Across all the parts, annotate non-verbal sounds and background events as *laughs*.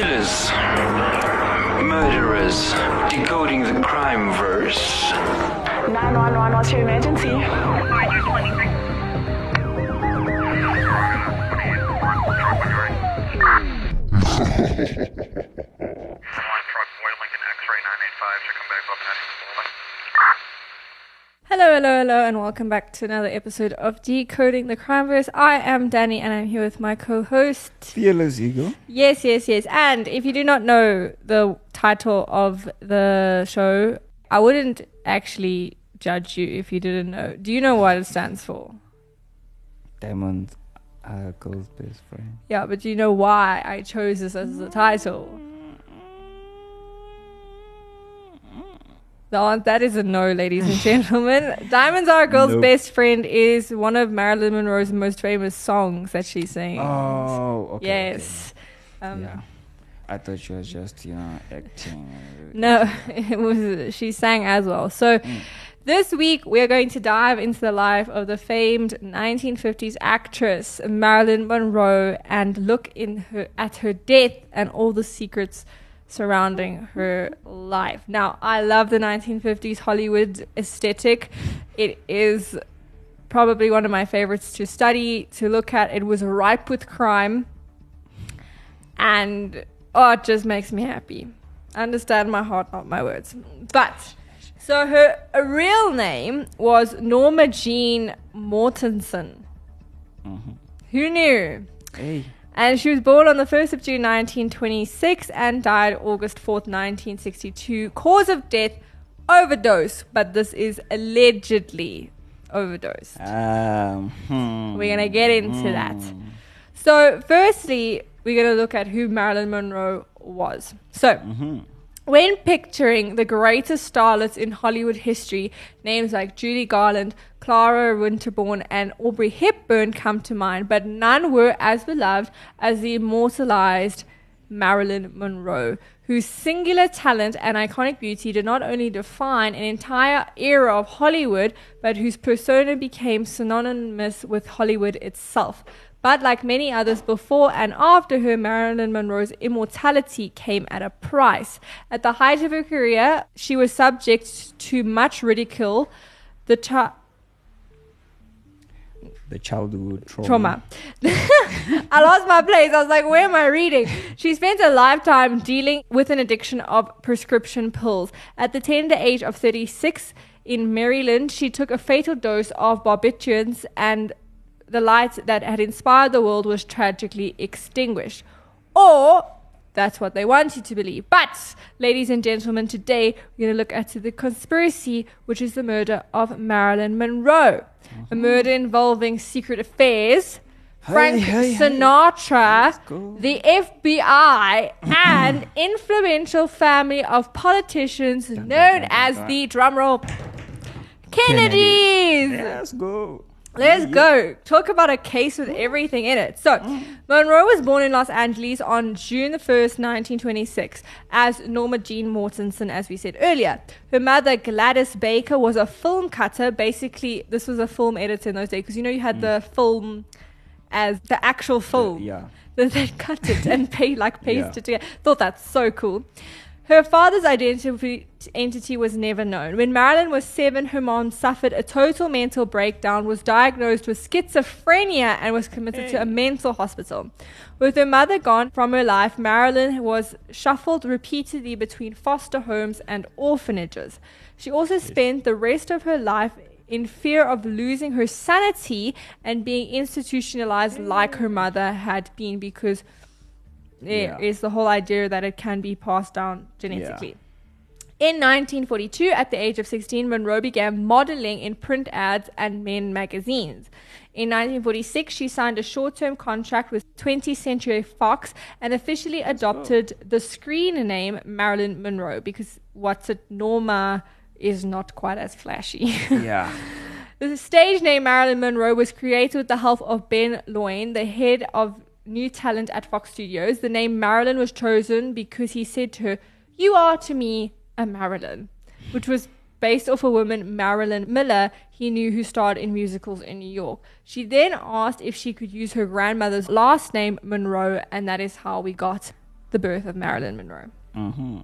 Killers, murderers, decoding the crime verse. 911, what's your emergency? *laughs* One truck, Boy Lincoln X-ray 985, should come back up and Hello, hello, hello, and welcome back to another episode of Decoding the Crimeverse. I am Danny, and I'm here with my co-host. Fearless Eagle. Yes, yes, yes. And if you do not know the title of the show, I wouldn't actually judge you if you didn't know. Do you know what it stands for? Diamond uh, girl's best friend. Yeah, but do you know why I chose this as the title? The that is a no, ladies and gentlemen. Diamonds Are a Girl's Nope. Best Friend is one of Marilyn Monroe's most famous songs that she sings. Oh, okay. yes. okay. Um, yeah. I thought she was just, you know, acting. No, *laughs* it was she sang as well. So this week we are going to dive into the life of the famed 1950s actress Marilyn Monroe and look in her at her death and all the secrets surrounding her life. Now, I love the 1950s Hollywood aesthetic. It is probably one of my favorites to study, to look at. It was ripe with crime and oh, it just makes me happy. Understand my heart, not my words. But so her real name was Norma Jean Mortensen. Mm-hmm. Who knew? Hey. And she was born on the 1st of June 1926 and died August 4th, 1962. Cause of death, overdose, but this is allegedly overdose. Um, hmm. We're going to get into that. So, firstly, we're going to look at who Marilyn Monroe was. So, when picturing the greatest starlets in Hollywood history, names like Judy Garland, Clara Winterborn, and Audrey Hepburn come to mind, but none were as beloved as the immortalized Marilyn Monroe, whose singular talent and iconic beauty did not only define an entire era of Hollywood, but whose persona became synonymous with Hollywood itself. But like many others before and after her, Marilyn Monroe's immortality came at a price. At the height of her career, she was subject to much ridicule. The cha- The childhood trauma. trauma. *laughs* I lost my place. I was like, where am I reading? She spent a lifetime dealing with an addiction of prescription pills. At the tender age of 36 in Maryland, she took a fatal dose of barbiturates and the light that had inspired the world was tragically extinguished. Or that's what they want you to believe. But, ladies and gentlemen, today we're going to look at the conspiracy, which is the murder of Marilyn Monroe. A uh-huh. murder involving secret affairs, Frank hey, hey. Sinatra, go. the FBI, and *clears throat* influential family of politicians known as the drumroll Kennedys. Let's go. Let's go. Talk about a case with everything in it. So, Monroe was born in Los Angeles on June the 1st, 1926, as Norma Jean Mortensen, as we said earlier. Her mother, Gladys Baker, was a film cutter. Basically, this was a film editor in those days because you know you had mm. the film as the actual film. Yeah. *laughs* That they cut it and pay like paste Yeah. it together. Thought that's so cool. Her father's identity was never known. When Marilyn was seven, her mom suffered a total mental breakdown, was diagnosed with schizophrenia, and was committed to a mental hospital. With her mother gone from her life, Marilyn was shuffled repeatedly between foster homes and orphanages. She also spent the rest of her life in fear of losing her sanity and being institutionalized like her mother had been because there Yeah. is the whole idea that it can be passed down genetically. In 1942, at the age of 16, Monroe began modeling in print ads and men magazines. In 1946, she signed a short term contract with 20th Century Fox and officially adopted the screen name Marilyn Monroe because what's it, Norma is not quite as flashy. *laughs* Yeah. The stage name Marilyn Monroe was created with the help of Ben Lyon, the head of new talent at Fox Studios. The name Marilyn was chosen because he said to her, You are to me a Marilyn, which was based off a woman, Marilyn Miller, he knew who starred in musicals in New York. She then asked if she could use her grandmother's last name, Monroe, and that is how we got the birth of Marilyn Monroe. Mm-hmm.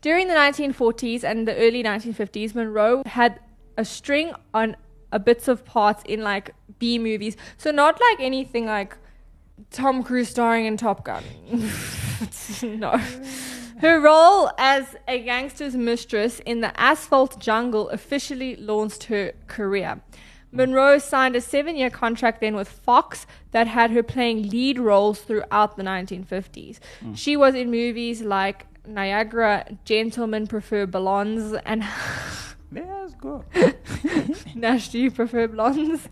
During the 1940s and the early 1950s, Monroe had a string on a bits of parts in like B movies. So not like anything like Tom Cruise starring in Top Gun. *laughs* no. Her role as a gangster's mistress in the asphalt jungle officially launched her career. Monroe signed a seven year contract then with Fox that had her playing lead roles throughout the 1950s. She was in movies like Niagara, Gentlemen Prefer Blondes, and *laughs* Let's go. Nash, do you prefer blondes?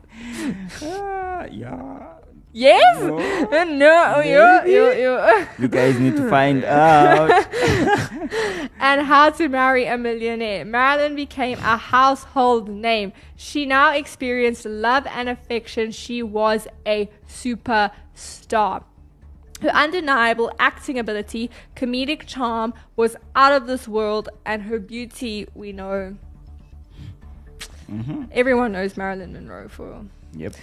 Ah, *laughs* yeah. Yes? No. *laughs* No, you, you, you. You guys need to find out. *laughs* and How to Marry a Millionaire. Marilyn became a household name. She now experienced love and affection. She was a superstar. Her undeniable acting ability, comedic charm was out of this world, and her beauty, we know. Mm-hmm. Everyone knows Marilyn Monroe for. Yep.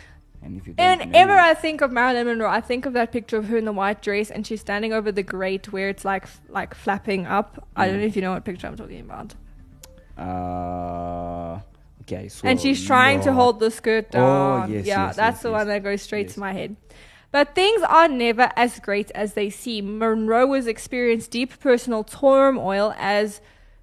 And if you don't Whenever I think of Marilyn Monroe, I think of that picture of her in the white dress and she's standing over the grate where it's like like flapping up. I don't know if you know what picture I'm talking about. Uh, okay, so and she's trying to hold the skirt Oh, down. yes, yeah, yes, that's yes, the one that goes straight to my head. But things are never as great as they seem. Monroe has experienced deep personal turmoil as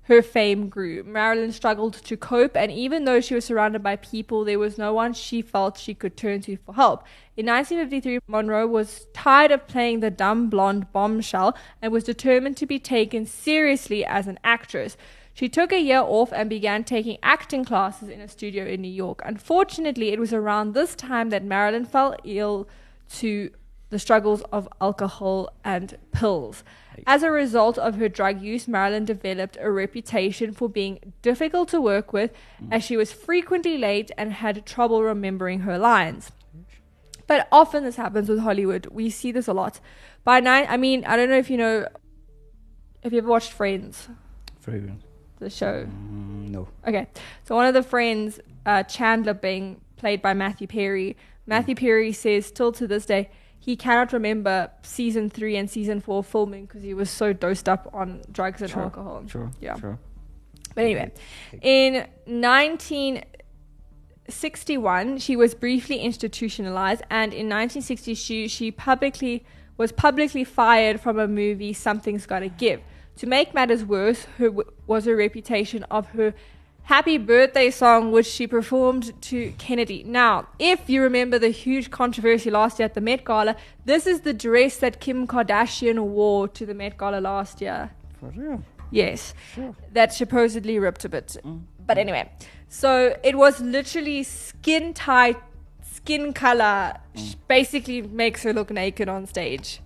her fame grew. Marilyn struggled to cope, and even though she was surrounded by people, there was no one she felt she could turn to for help. In 1953, Monroe was tired of playing the dumb blonde bombshell and was determined to be taken seriously as an actress. She took a year off and began taking acting classes in a studio in New York. Unfortunately, it was around this time that Marilyn fell ill to the struggles of alcohol and pills. As a result of her drug use, Marilyn developed a reputation for being difficult to work with as she was frequently late and had trouble remembering her lines. But often this happens with Hollywood. We see this a lot. By nine, I mean, I don't know if you know, have you ever watched Friends, Friends. the show? Mm, no. Okay, so one of the friends, uh, Chandler, being played by Matthew Perry, Matthew Perry says still to this day he cannot remember season three and season four filming because he was so dosed up on drugs and Sure, alcohol. Sure. Yeah. Sure. But anyway, in 1961, she was briefly institutionalized, and in 1960, she, she publicly was publicly fired from a movie, Something's Gotta Give. To make matters worse, her was her reputation of her happy birthday song, which she performed to Kennedy. Now, if you remember the huge controversy last year at the Met Gala, this is the dress that Kim Kardashian wore to the Met Gala last year. For real. Yes Sure. that supposedly ripped a bit. Mm. But anyway, so it was literally skin tight, skin color. Mm. sh- Basically, makes her look naked on stage.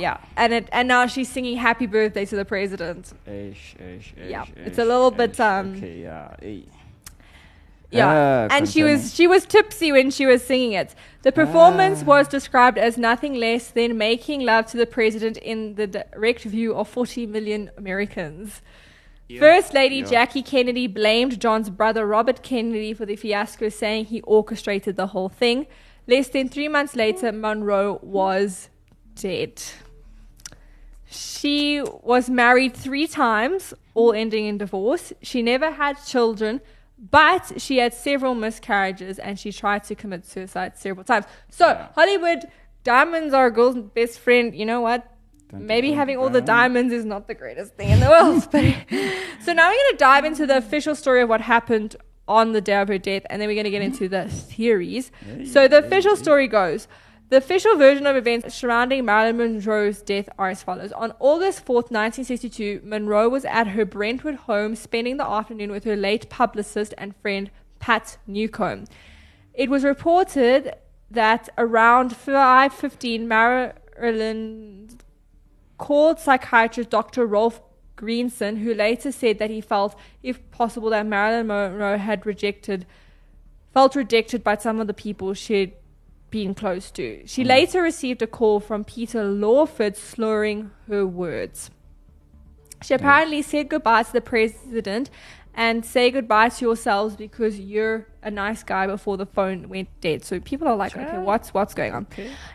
Yeah, and it and now she's singing "Happy Birthday" to the president. Ish, ish, ish, Yeah, ish, it's a little bit, um, Okay, yeah. Yeah, Ah, and she was she was tipsy when she was singing it. The performance Ah. was described as nothing less than making love to the president in the direct view of 40 million Americans. First Lady yeah. Jackie Kennedy blamed John's brother Robert Kennedy for the fiasco, saying he orchestrated the whole thing. Less than three months later, Monroe was dead. She was married three times, all ending in divorce. She never had children, but she had several miscarriages and she tried to commit suicide several times. So, Hollywood, diamonds are a girl's best friend. You know what? Dun, Maybe having all the diamonds is not the greatest thing in the world. But *laughs* so now we're going to dive into the official story of what happened on the day of her death, and then we're going to get into the theories. So the official story goes. The official version of events surrounding Marilyn Monroe's death are as follows. On August 4th, 1962, Monroe was at her Brentwood home spending the afternoon with her late publicist and friend Pat Newcomb. It was reported that around 5:15 Marilyn called psychiatrist Dr. Ralph Greenson, who later said that he felt, if possible, that Marilyn Monroe had rejected, felt rejected by some of the people she had been close to. She hmm. later received a call from Peter Lawford slurring her words. She apparently said goodbye to the president and say goodbye to yourselves because you're a nice guy before the phone went dead. So people are like, okay, what's what's going on?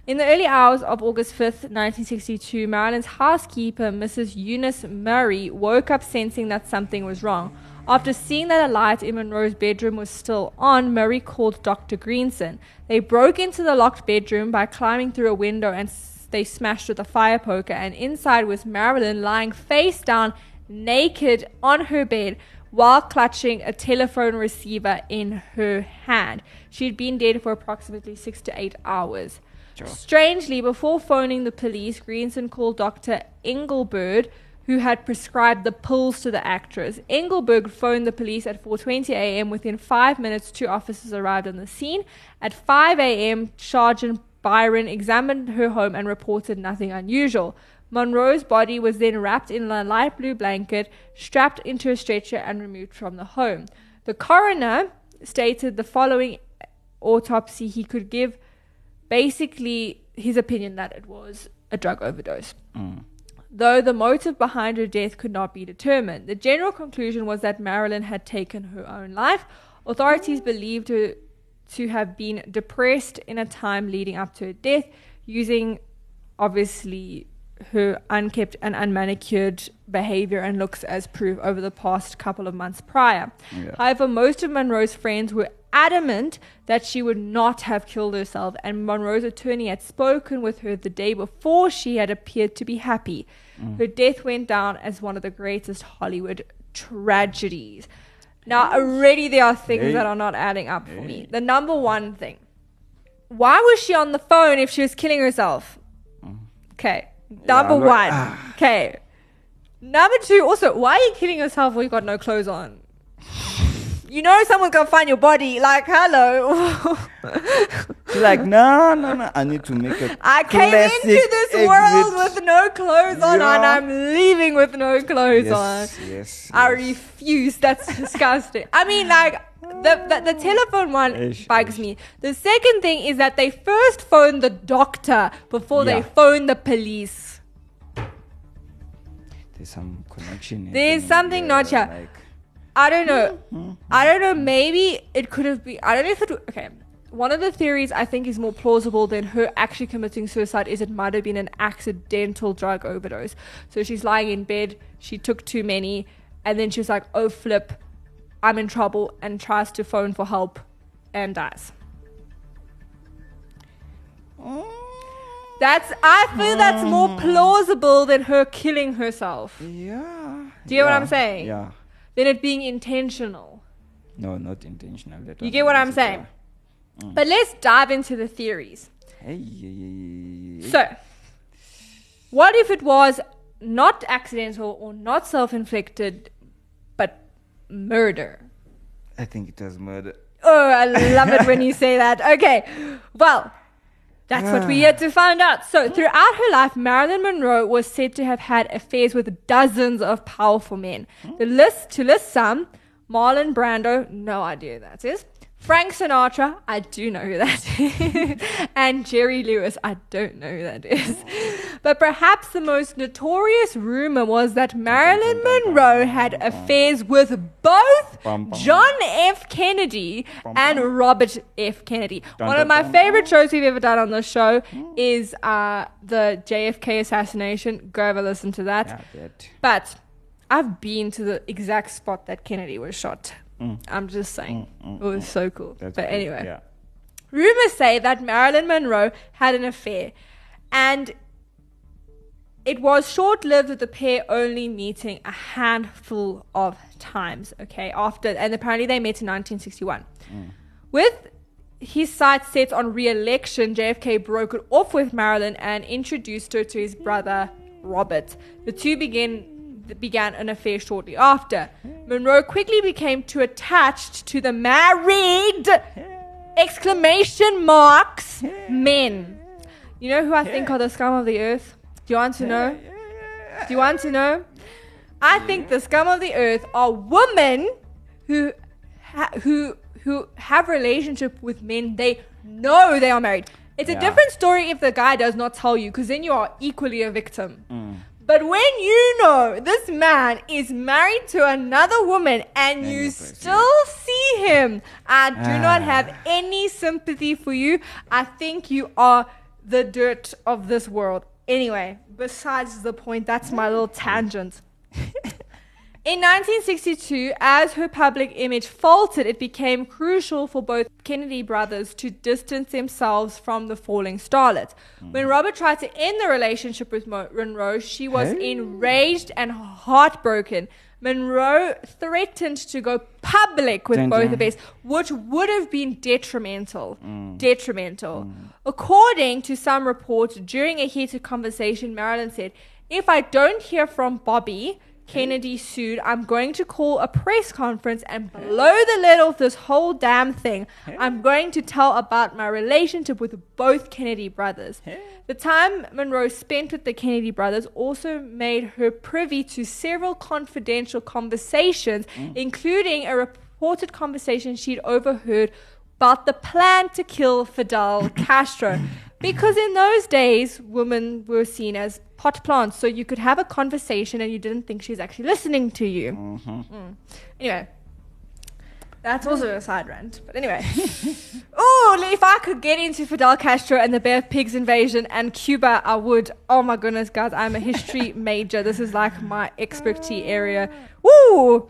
In the early hours of August 5th, 1962, Marilyn's housekeeper, Mrs. Eunice Murray, woke up sensing that something was wrong. After seeing that a light in Monroe's bedroom was still on, Murray called Dr. Greenson. They broke into the locked bedroom by climbing through a window and s- they smashed with a fire poker, and inside was Marilyn lying face down, naked on her bed while clutching a telephone receiver in her hand. She'd been dead for approximately six to eight hours. Strangely, before phoning the police, Greenson called Dr. Engelberg, who had prescribed the pills to the actress. Engelberg phoned the police at 4:20 a.m. Within five minutes, two officers arrived on the scene. At 5 a.m., Sergeant Byron examined her home and reported nothing unusual. Monroe's body was then wrapped in a light blue blanket, strapped into a stretcher, and removed from the home. The coroner stated the following autopsy he could give basically his opinion that it was a drug overdose. Mm. Though the motive behind her death could not be determined, the general conclusion was that Marilyn had taken her own life. Authorities believed her to have been depressed in a time leading up to her death, using obviously her unkept and unmanicured behavior and looks as proof over the past couple of months prior. Yeah. However, most of Monroe's friends were adamant that she would not have killed herself, and Monroe's attorney had spoken with her the day before she had appeared to be happy. Mm. Her death went down as one of the greatest Hollywood tragedies. Now, already there are things Hey. that are not adding up for me. The number one thing why was she on the phone if she was killing herself? Mm. Okay. Number like, one. Ah. Okay. Number two, also, why are you killing yourself when you got no clothes on? You know someone's gonna find your body. Like, hello. She's like, no, no, no. I need to make a I came into this exit. world with no clothes on, and I'm leaving with no clothes on. Yes, yes. I yes. refuse. That's disgusting. I mean, like the, the the telephone one Ish, bugs ish. me. The second thing is that they first phone the doctor before they phone the police. There's some connection. Eh? There's something not here. Like, I don't know. I don't know. Maybe it could have been. I don't know if it. Okay. One of the theories I think is more plausible than her actually committing suicide is it might have been an accidental drug overdose. So she's lying in bed, she took too many, and then she's like, oh flip, I'm in trouble, and tries to phone for help and dies. That's I feel that's more mm. plausible than her killing herself. yeah. Do you get what I'm saying? Yeah. Than it being intentional. No, not intentional. That You get what I'm saying? uh, But let's dive into the theories. Hey, yeah, yeah. So, what if it was not accidental or not self inflicted, but murder? I think it was murder. Oh, I love it when you *laughs* say that. Okay, well, that's what we ah. had to find out. So, throughout her life, Marilyn Monroe was said to have had affairs with dozens of powerful men. Hmm. The list, to list some, Marlon Brando, no idea who that is. Frank Sinatra, I do know who that *laughs* is. and Jerry Lewis, I don't know who that is. But perhaps the most notorious rumor was that Marilyn Monroe had affairs with both. John F. Kennedy and Robert F. Kennedy. One of my favorite shows we've ever done on the show is uh, the JFK assassination. Go have a listen to that. But I've been to the exact spot that Kennedy was shot. Mm. I'm just saying. Mm, mm, it was so cool. Mm. That's but cool. anyway. Yeah. Rumors say that Marilyn Monroe had an affair, and it was short lived with the pair only meeting a handful of times, okay, after, and apparently they met in 1961. With his sights set on re election, JFK broke it off with Marilyn and introduced her to his brother, Robert. The two began began an affair shortly after. Monroe quickly became too attached to the married exclamation marks men. You know who I think are the scum of the earth? Do you want to know? Do you want to know? I think the scum of the earth are women who ha- who who have relationship with men they know they are married. It's a Yeah. different story if the guy does not tell you, because then you are equally a victim. Mm. But when you know this man is married to another woman and you still see him, I do not Ah. have any sympathy for you. I think you are the dirt of this world. Anyway, besides the point, that's my little tangent. *laughs* In 1962, as her public image faltered, it became crucial for both Kennedy brothers to distance themselves from the falling starlet. When mm. Robert tried to end the relationship with Mo- Monroe, she was Hey. enraged and heartbroken. Monroe threatened to go public with Dun, both dun. of us, which would have been detrimental. Mm. Detrimental. Mm. According to some reports, during a heated conversation, Marilyn said, If I don't hear from Bobby, Kennedy sued, I'm going to call a press conference and blow the lid off this whole damn thing. I'm going to tell about my relationship with both Kennedy brothers. The time Monroe spent with the Kennedy brothers also made her privy to several confidential conversations, mm. including a reported conversation she'd overheard about the plan to kill Fidel Castro. *clears throat* Because in those days, women were seen as pot plants, so you could have a conversation and you didn't think she's actually listening to you. Mm. Anyway, that's also a side rant. But anyway, *laughs* oh, if I could get into Fidel Castro and the Bay of Pigs invasion and Cuba, I would. Oh my goodness, guys, I'm a history *laughs* major. This is like my expertise area. Woo!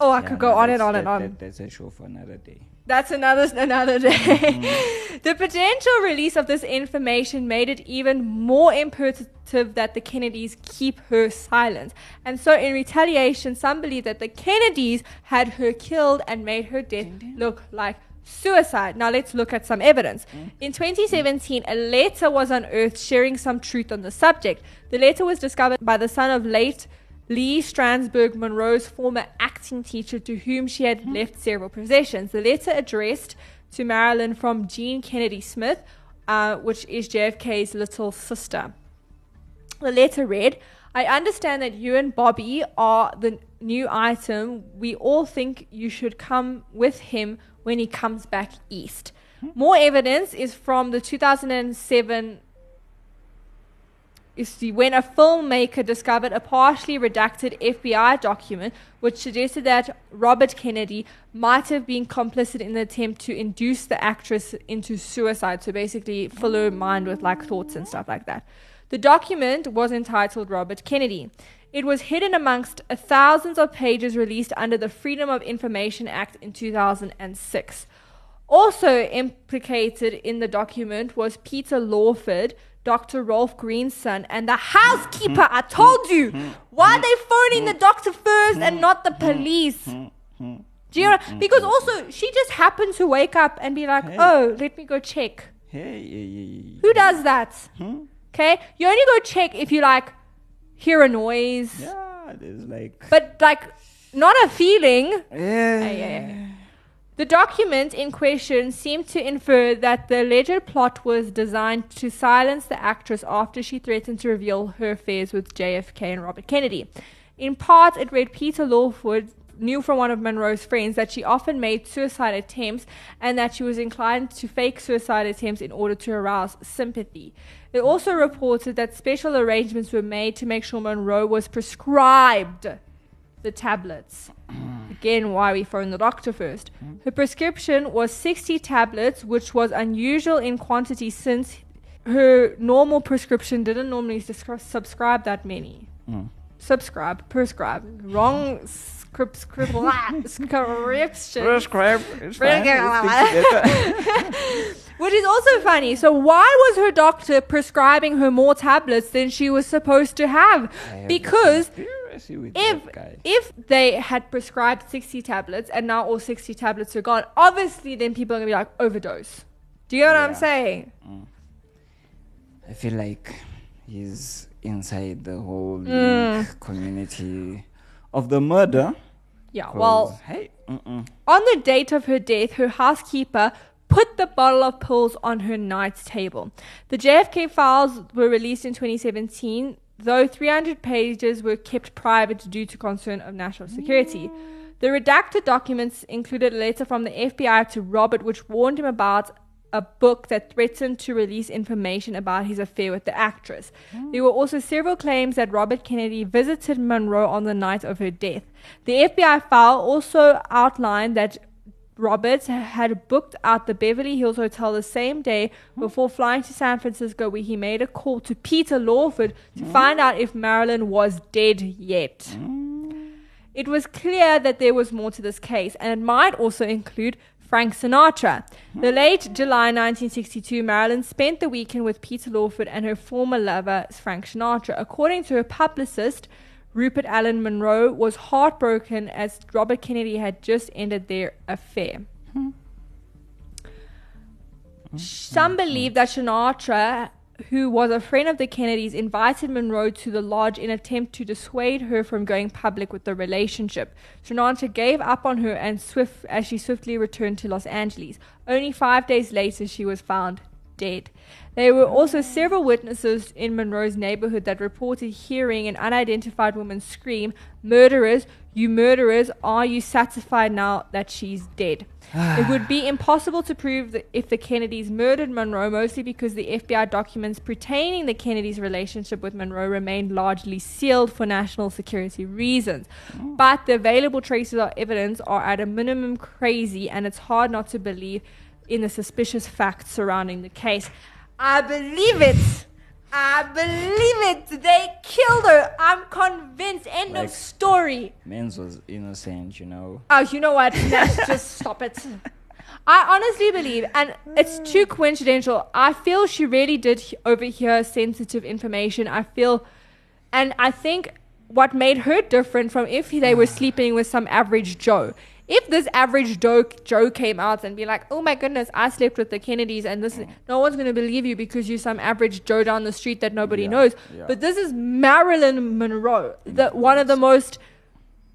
Oh, I Yeah, could go no, on and on and on. that- that's a show for another day. That's another *laughs* another day. Mm-hmm. the potential release of this information made it even more imperative that the Kennedys keep her silent. And so, in retaliation, some believe that the Kennedys had her killed and made her death look like suicide. Now, let's look at some evidence. Mm. In 2017, a letter was unearthed sharing some truth on the subject. The letter was discovered by the son of late. Lee Strasberg, Monroe's former acting teacher, to whom she had left several possessions. The letter addressed to Marilyn from Jean Kennedy Smith, uh, which is JFK's little sister. The letter read, I understand that you and Bobby are the new item. We all think you should come with him when he comes back east. More evidence is from the 2007 is when a filmmaker discovered a partially redacted FBI document which suggested that Robert Kennedy might have been complicit in the attempt to induce the actress into suicide. So basically, fill her mind with like thoughts and stuff like that. The document was entitled Robert Kennedy. It was hidden amongst thousands of pages released under the Freedom of Information Act in 2006. Also implicated in the document was Peter Lawford, Dr. Ralph Greenson, and the housekeeper. I told you. Why are they phoning the doctor first and not the police? Do you know? Because also, she just happened to wake up and be like, oh, let me go check. Hey. Who does that? Hmm? Okay? You only go check if you like hear a noise, Yeah, there's like. but like not a feeling. Yeah. yeah, yeah. The document in question seemed to infer that the alleged plot was designed to silence the actress after she threatened to reveal her affairs with JFK and Robert Kennedy. In part, it read Peter Lawford knew from one of Monroe's friends that she often made suicide attempts and that she was inclined to fake suicide attempts in order to arouse sympathy. It also reported that special arrangements were made to make sure Monroe was prescribed the tablets. Again, why we phoned the doctor first. Her prescription was 60 tablets, which was unusual in quantity since her normal prescription didn't normally subscribe that many. Mm. Subscribe, prescribe. Wrong script, *laughs* script, prescription. Prescribe. It's fine. We'll stick together. *laughs* Which is also funny. So why was her doctor prescribing her more tablets than she was supposed to have? I have a Because conspiracy with if that guy. if they had prescribed 60 tablets and now all 60 tablets are gone, obviously then people are going to be like overdose. Do you know what I'm Yeah. saying? I feel like he's inside the whole Mm. community of the murder. Yeah, Well, hey, mm-mm. on the date of her death, her housekeeper put the bottle of pills on her night's table. The JFK files were released in 2017, though 300 pages were kept private due to concern of national security. The redacted documents included a letter from the FBI to Robert, which warned him about a book that threatened to release information about his affair with the actress. Mm. There were also several claims that Robert Kennedy visited Monroe on the night of her death. The FBI file also outlined that Roberts had booked out the Beverly Hills Hotel the same day mm-hmm. before flying to San Francisco, where he made a call to Peter Lawford to mm-hmm. find out if Marilyn was dead yet. Mm-hmm. It was clear that there was more to this case, and it might also include Frank Sinatra. The late July 1962, Marilyn spent the weekend with Peter Lawford and her former lover, Frank Sinatra. According to her publicist, Rupert Allan Monroe was heartbroken as Robert Kennedy had just ended their affair. Hmm. Some hmm. believe that Sinatra, who was a friend of the Kennedys, invited Monroe to the lodge in an attempt to dissuade her from going public with the relationship. Sinatra gave up on her and swift as she swiftly returned to Los Angeles. Only five days later, she was found dead. There were also several witnesses in Monroe's neighborhood that reported hearing an unidentified woman scream, Murderers, you murderers, are you satisfied now that she's dead? *sighs* it would be impossible to prove that if the Kennedys murdered Monroe, mostly because the FBI documents pertaining the Kennedys' relationship with Monroe remained largely sealed for national security reasons. Oh. But the available traces of evidence are at a minimum crazy, and it's hard not to believe in the suspicious facts surrounding the case. I believe it. I believe it. They killed her. I'm convinced. End Like- of story. Men's was innocent, you know. Oh, you know what? *laughs* Let's just stop it. I honestly believe, and it's too coincidental. I feel she really did overhear sensitive information. I feel, and I think what made her different from if they were *sighs* sleeping with some average Joe. If this average Joe, Joe came out and be like, "Oh my goodness, I slept with the Kennedys," and this, is, no one's going to believe you because you're some average Joe down the street that nobody Yeah, knows. yeah. But this is Marilyn Monroe, the one of the most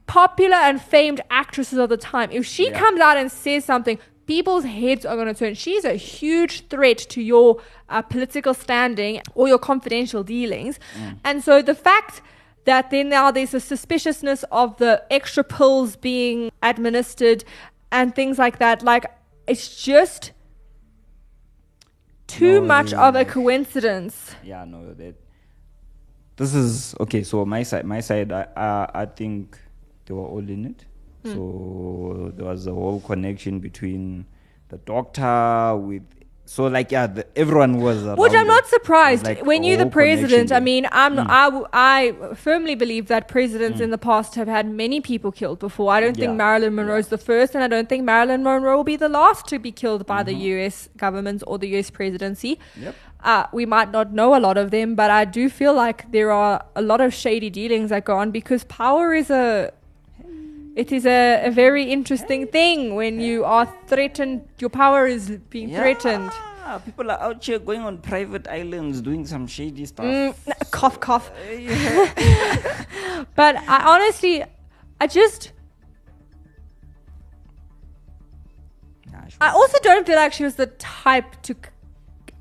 popular and famed actresses of the time. If she Yeah. comes out and says something, people's heads are going to turn. She's a huge threat to your uh, political standing or your confidential dealings. And so the fact that then now there's a suspiciousness of the extra pills being administered and things like that, like it's just too No, much of a coincidence. Yeah, no, that. This is okay. So my side, my side, I, I, I think they were all in it. Hmm. So there was a whole connection between the doctor with. So like yeah, the, everyone was. Which I'm not surprised. Like when you're the president, I mean, I'm Mm. I, I firmly believe that presidents in the past have had many people killed before. I don't think Yeah. Marilyn Monroe's the first, and I don't think Marilyn Monroe will be the last to be killed by the U.S. government or the U.S. presidency. Yep. Uh, we might not know a lot of them, but I do feel like there are a lot of shady dealings that go on because power is a it is a, a very interesting thing when you are threatened. Your power is being threatened. Yeah, people are out here going on private islands doing some shady stuff. Mm, cough, cough. *laughs* but I honestly, I just, Nah, I also don't feel like she was the type to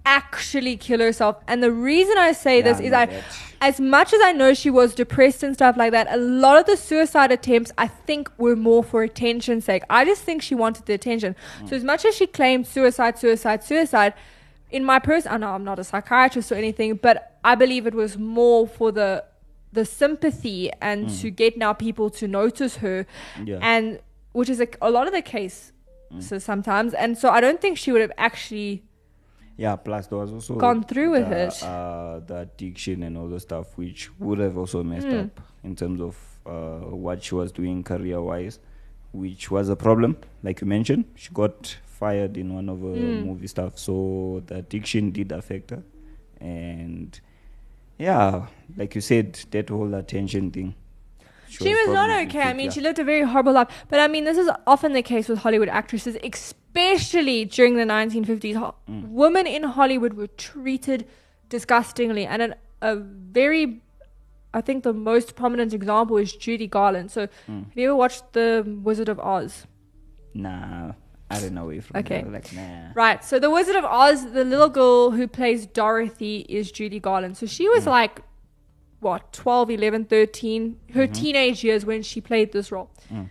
actually kill herself. And the reason I say this Yeah, is I, that- as much as I know she was depressed and stuff like that, a lot of the suicide attempts I think were more for attention's sake. I just think she wanted the attention. Mm. So as much as she claimed suicide, suicide, suicide, in my person, I know I'm not a psychiatrist or anything, but I believe it was more for the the sympathy and to get now people to notice her, Mm. Yeah. and which is a, a lot of the case. Mm. So sometimes, and so I don't think she would have actually Yeah, plus there was also Gone through with the, it. Uh, the addiction and all the stuff, which would have also messed Hmm. up in terms of uh, what she was doing career wise, which was a problem. Like you mentioned, she got fired in one of her Hmm. movie stuff, so the addiction did affect her. And yeah, like you said, that whole attention thing. She was not probably okay. I mean, yeah. she lived a very horrible life. But I mean, this is often the case with Hollywood actresses, especially during the 1950s. Ho- Mm. Women in Hollywood were treated disgustingly. And an, a very, I think the most prominent example is Judy Garland. So, Mm. have you ever watched The Wizard of Oz? Nah, I don't know from Okay. Like, nah. Right. So the Wizard of Oz, the little girl who plays Dorothy is Judy Garland. So she was like, what, 12, 11, 13, her mm-hmm. teenage years when she played this role. Mm.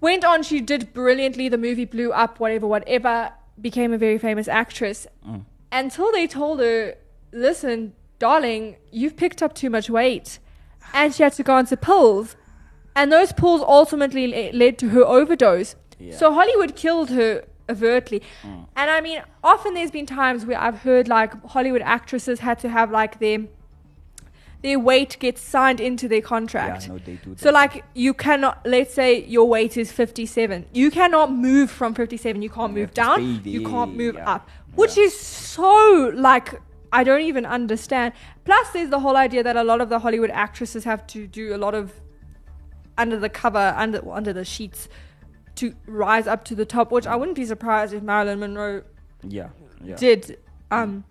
Went on, she did brilliantly. The movie blew up, whatever, whatever. became a very famous actress mm. until they told her, listen, darling, you've picked up too much weight. And she had to go onto pills. And those pills ultimately le- led to her overdose. Yeah. So Hollywood killed her overtly. Mm. And I mean, often there's been times where I've heard like Hollywood actresses had to have like their their weight get signed into their contract. Yeah, no, they do So like you cannot let's say your weight is 57. You cannot move from 57. You can't You move down. You can't move yeah. up. Which Yeah. is so like I don't even understand. Plus there's the whole idea that a lot of the Hollywood actresses have to do a lot of under the cover under under the sheets to rise up to the top, which I wouldn't be surprised if Marilyn Monroe Yeah, yeah. did. Um,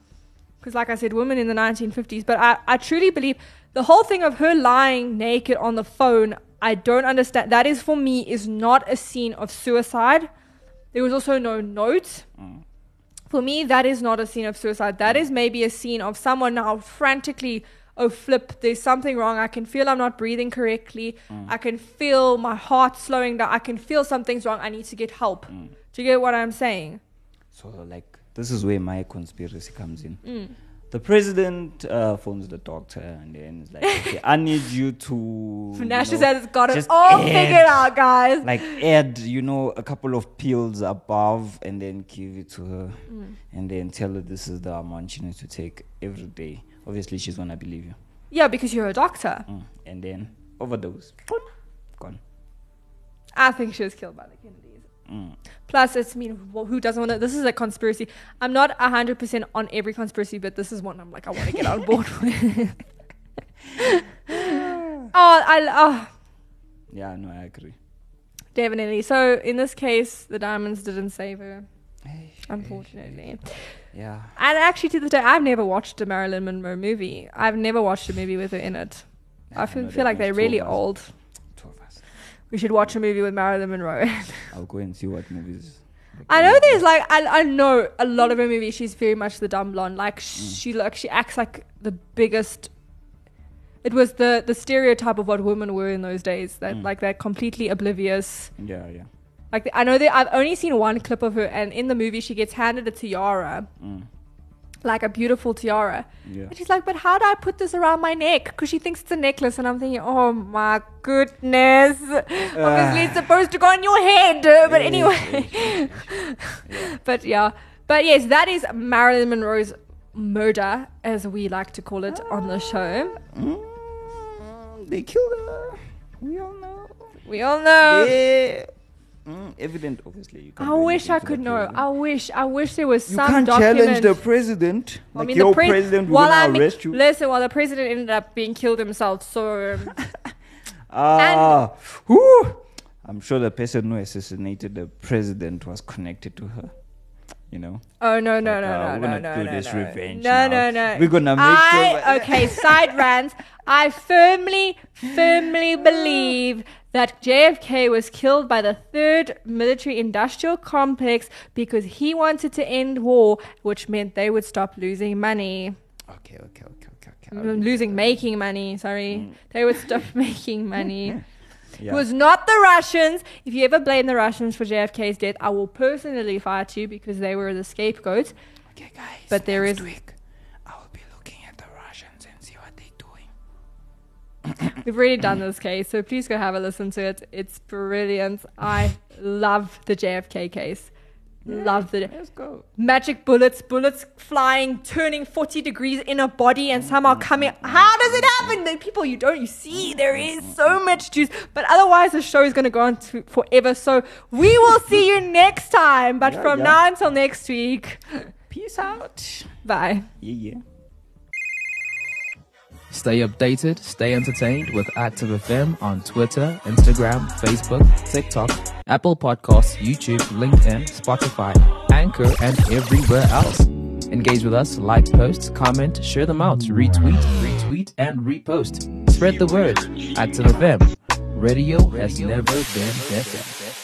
because like I said, women in the 1950s. But I, I truly believe the whole thing of her lying naked on the phone. I don't understand. That is for me is not a scene of suicide. There was also no note. Mm. For me, that is not a scene of suicide. That mm. is maybe a scene of someone now frantically. Oh, flip! There's something wrong. I can feel I'm not breathing correctly. Mm. I can feel my heart slowing down. I can feel something's wrong. I need to get help. Do you get what I'm saying? So, like, this is where my conspiracy comes in. Mm. The president uh, phones the doctor and then it's like, okay, I need you to. *laughs* you Now she know, it's got it all add- figured out, guys. Like, add, you know, a couple of pills above and then give it to her Mm. and then tell her this is the amount she needs to take every day. Obviously, she's gonna believe you. yeah, because you're a doctor. Mm. And then overdose. Gone. I think she was killed by the Kennedys. Mm. Plus, it's I mean, well, who doesn't want to? This is a conspiracy. I'm not hundred percent on every conspiracy, but this is one I'm like, I want to get on board *laughs* with. oh, I oh, Yeah, no, I agree. definitely. So in this case, the diamonds didn't save her, unfortunately. Yeah. And actually, to this day, I've never watched a Marilyn Monroe movie. I've never watched a movie with her in it. I Nah, feel, no, feel like they're really old. us. old. Two of us. We should watch a movie with Marilyn Monroe. *laughs* I'll go and see what movies. I know there's like I, I know a lot of her movies. She's very much the dumb blonde. Like Mm. she like she acts like the biggest. It was the the stereotype of what women were in those days. That Mm. like they're completely oblivious. Yeah, yeah. Like I know that I've only seen one clip of her, and in the movie she gets handed a tiara, Mm. Like a beautiful tiara, Yeah. and she's like, "But how do I put this around my neck?" Because she thinks it's a necklace, and I'm thinking, "Oh my goodness! Obviously it's supposed to go on your head." uh, But anyway. *laughs* yes, But yeah. But yes, that is Marilyn Monroe's murder, as we like to call it on the show. Mm, they killed her. We all know. We all know. yeah. Mm, evident, obviously. You can't I wish I could know. president. I wish. I wish there was You some can't document. challenge the president. I Like mean, your the pre- president will I mean, arrest you. listen. Well, the president ended up being killed himself. So um, *laughs* Ah, whew. I'm sure the person who assassinated the president was connected to her. You know. Oh no no Like, no uh, no we're no gonna no do no this no. revenge no now. no no We're gonna make I, sure okay *laughs* side rants. I firmly firmly believe that JFK was killed by the third military industrial complex because he wanted to end war, which meant they would stop losing money. Okay, okay, okay, okay, okay. Mm, Losing making money, sorry. They would stop *laughs* making money. Yeah. *laughs* It was not the Russians. If you ever blame the Russians for JFK's death, I will personally fight you because they were the scapegoat. Okay, guys. But there is. week, I will be looking at the Russians and see what they're doing. *coughs* We've already done this case, so please go have a listen to it. It's brilliant. I love the JFK case. Love the Let's go. magic bullets, bullets flying, turning 40 degrees in a body and somehow coming. How does it happen? The people you don't, you see, there is so much juice. But otherwise, the show is going to go on to forever. So we will see you *laughs* next time. But Yeah, from yeah. now until next week, Peace out. bye. Yeah, yeah. Stay updated, stay entertained with Active FM on Twitter, Instagram, Facebook, TikTok, Apple Podcasts, YouTube, LinkedIn, Spotify, Anchor, and everywhere else. Engage with us, like posts, comment, share them out, retweet, retweet, and repost. Spread the word. Active FM. Radio has never been better.